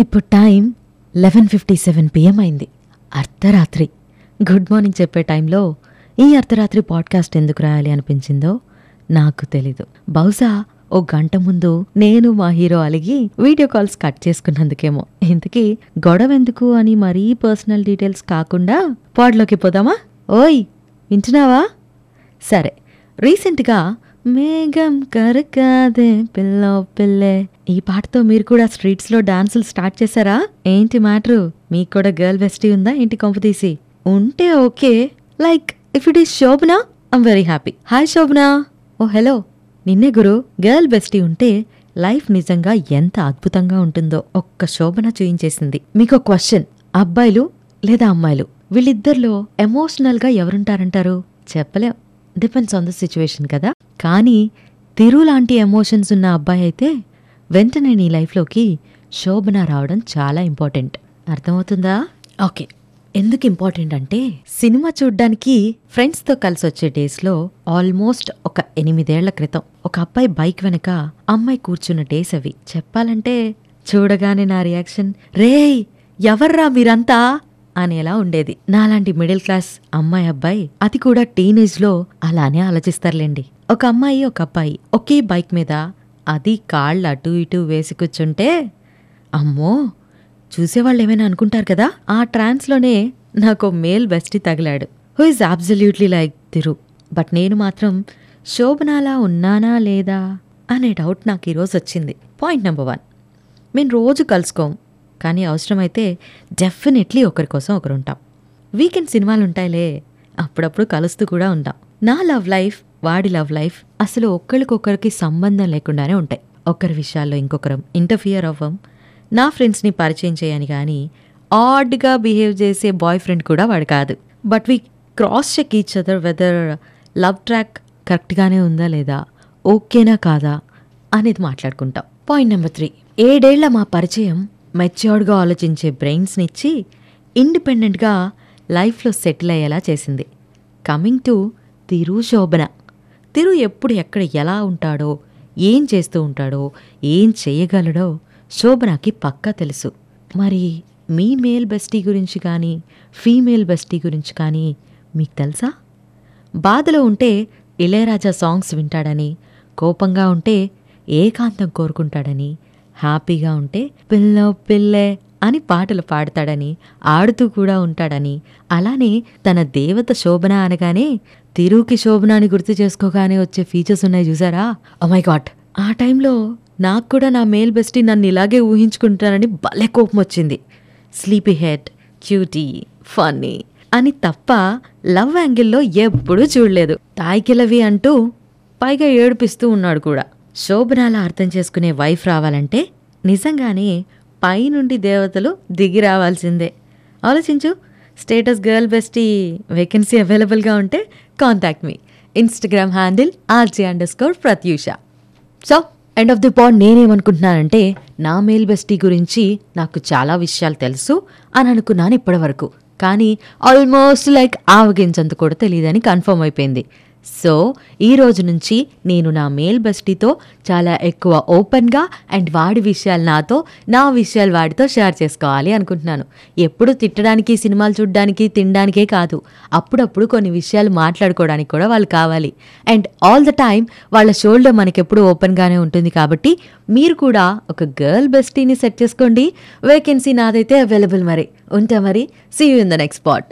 ఇప్పుడు time eleven fifty seven PM అయింది. అర్ధరాత్రి. గుడ్ మార్నింగ్ చెప్పే టైంలో ఈ అర్ధరాత్రి పాడ్కాస్ట్ ఎందుకు రాయాలి అనిపించిందో నాకు తెలీదు. బహుశా ఓ గంట ముందు నేను మా హీరో అలిగి వీడియో కాల్స్ కట్ చేసుకున్నందుకేమో. ఇంతకీ గొడవ ఎందుకు అని మరీ పర్సనల్ డీటెయిల్స్ కాకుండా పాడ్లోకి పోదామా? ఓయ్ వింటున్నావా? సరే. రీసెంట్గా మేఘం కరకాదే పిల్లో పిల్లే. ఈ పాటతో మీరు కూడా స్ట్రీట్స్లో డాన్సులు స్టార్ట్ చేశారా? ఏంటి మ్యాటరు? మీకు కూడా గర్ల్ బెస్టీ ఉందా? ఏంటి కొంపతీసి ఉంటే okay. Like if it is Shobhana I'm very happy. Hi Shobhana. Oh hello. నిన్నే గురు గర్ల్ బెస్టీ ఉంటే లైఫ్ నిజంగా ఎంత అద్భుతంగా ఉంటుందో ఒక్క శోభన చూయించేసింది. మీకు క్వశ్చన్. అబ్బాయిలు లేదా అమ్మాయిలు? వీళ్ళిద్దరిలో ఎమోషనల్గా ఎవరుంటారంటారు? చెప్పలేం. డిపెండ్స్ ఆన్ ద సిచ్యువేషన్ కదా. కానీ తిరు లాంటి ఎమోషన్స్ ఉన్న అబ్బాయి అయితే వెంటనే నీ లైఫ్లోకి శోభన రావడం చాలా ఇంపార్టెంట్ అర్థమవుతుందా? ఓకే. ఎందుకు ఇంపార్టెంట్ అంటే సినిమా చూడ్డానికి ఫ్రెండ్స్తో కలిసి వచ్చే డేస్లో ఆల్మోస్ట్ ఒక ఎనిమిదేళ్ళ క్రితం ఒక అబ్బాయి బైక్ వెనక అమ్మాయి కూర్చున్న డేస్ అవి. చెప్పాలంటే చూడగానే నా రియాక్షన్ రేయ్ ఎవర్రా మీరంతా? అనేలా ఉండేది. నాలాంటి మిడిల్ క్లాస్ అమ్మాయి అబ్బాయి అది కూడా టీనేజ్లో అలానే ఆలోచిస్తారులేండి. ఒక అమ్మాయి ఒక అబ్బాయి ఒకే బైక్ మీద అది కాళ్ళు అటు ఇటు వేసి కూర్చుంటే అమ్మో! చూసేవాళ్ళు ఏమైనా అనుకుంటారు కదా? ఆ ట్రాన్స్లోనే నాకు male bestie తగిలాడు. Who is absolutely like Thiru. But నేను మాత్రం శోభనాలా ఉన్నానా లేదా అనే డౌట్ నాకు ఈరోజు వచ్చింది. Point number one. మేము రోజు కలుసుకోం. కానీ అవసరమైతే డెఫినెట్లీ ఒకరి కోసం ఒకరు ఉంటాం వీకెండ్ సినిమాలు ఉంటాయిలే అప్పుడప్పుడు కలుస్తూ కూడా ఉంటాం. నా లవ్ లైఫ్ వాడి లవ్ లైఫ్ అసలు ఒక్కరికొకరికి సంబంధం లేకుండానే ఉంటాయి. ఒకరి విషయాల్లో ఇంకొకరం ఇంటర్ఫియర్ అవ్వం నా ఫ్రెండ్స్ని పరిచయం చేయని కానీ ఆడ్గా బిహేవ్ చేసే బాయ్ ఫ్రెండ్ కూడా వాడు కాదు. But we cross check each other whether love track కరెక్ట్గానే ఉందా లేదా ఓకేనా కాదా అనేది మాట్లాడుకుంటాం. పాయింట్ నెంబర్ త్రీ ఏడేళ్ళ మా పరిచయం మెచ్యూర్డ్గా ఆలోచించే బ్రెయిన్స్నిచ్చి ఇండిపెండెంట్గా లైఫ్లో సెటిల్ అయ్యేలా చేసింది. కమింగ్ టు తిరు శోభన తిరు ఎప్పుడు ఎక్కడ ఎలా ఉంటాడో ఏం చేస్తూ ఉంటాడో ఏం చేయగలడో శోభనకి పక్కా తెలుసు. మరి మీ మేల్ బెస్టీ గురించి కానీ ఫీమేల్ బెస్టీ గురించి కానీ మీకు తెలుసా? బాధలో ఉంటే ఇళయరాజా సాంగ్స్ వింటాడని కోపంగా ఉంటే ఏకాంతం కోరుకుంటాడని హ్యాపీగా ఉంటే పిల్ల పిల్లే అని పాటలు పాడతాడని ఆడుతూ కూడా ఉంటాడని. అలానే తన దేవత శోభన అనగానే తిరుకి శోభనాన్ని గుర్తు చేసుకోగానే వచ్చే ఫీచర్స్ ఉన్నాయి చూసారా? Oh మై గాడ్ ఆ టైంలో నాకు కూడా నా మేల్ బెస్టీ నన్ను ఇలాగే ఊహించుకుంటానని భలే కోపం వచ్చింది. స్లీపీ హెడ్ క్యూటీ ఫన్నీ అని తప్ప లవ్ యాంగిల్లో ఎప్పుడూ చూడలేదు. తాయికిలవి అంటూ పైగా ఏడిపిస్తూ ఉన్నాడు కూడా. శోభనాల అర్థం చేసుకునే వైఫ్ రావాలంటే నిజంగానే పైనుండి దేవతలు దిగి రావాల్సిందే. ఆలోచించు స్టేటస్ గర్ల్ బెస్టీ వేకెన్సీ అవైలబుల్గా ఉంటే contact me. Instagram handle R G underscore Pratyusha. So end of the pod నేనేమనుకుంటున్నానంటే నా మేల్ బెస్టీ గురించి నాకు చాలా విషయాలు తెలుసు అని అనుకున్నాను ఇప్పటివరకు. కానీ ఆల్మోస్ట్ లైక్ ఆవగించంత కూడా తెలియదని కన్ఫర్మ్ అయిపోయింది. సో ఈ రోజు నుంచి నేను నా మేల్ బెస్టీతో చాలా ఎక్కువ ఓపెన్గా అండ్ వాడి విషయాలు నాతో నా విషయాలు వాడితో షేర్ చేసుకోవాలి అనుకుంటున్నాను. ఎప్పుడు తిట్టడానికి సినిమాలు చూడడానికి తినడానికే కాదు. అప్పుడప్పుడు కొన్ని విషయాలు మాట్లాడుకోవడానికి కూడా వాళ్ళు కావాలి. అండ్ ఆల్ ద టైమ్ వాళ్ళ షోల్డర్ మనకెప్పుడు ఓపెన్గానే ఉంటుంది కాబట్టి మీరు కూడా ఒక గర్ల్ బెస్టీని సెట్ చేసుకోండి. వేకెన్సీ నాదైతే అవైలబుల్ మరి. ఉంటా మరి. See you in the next spot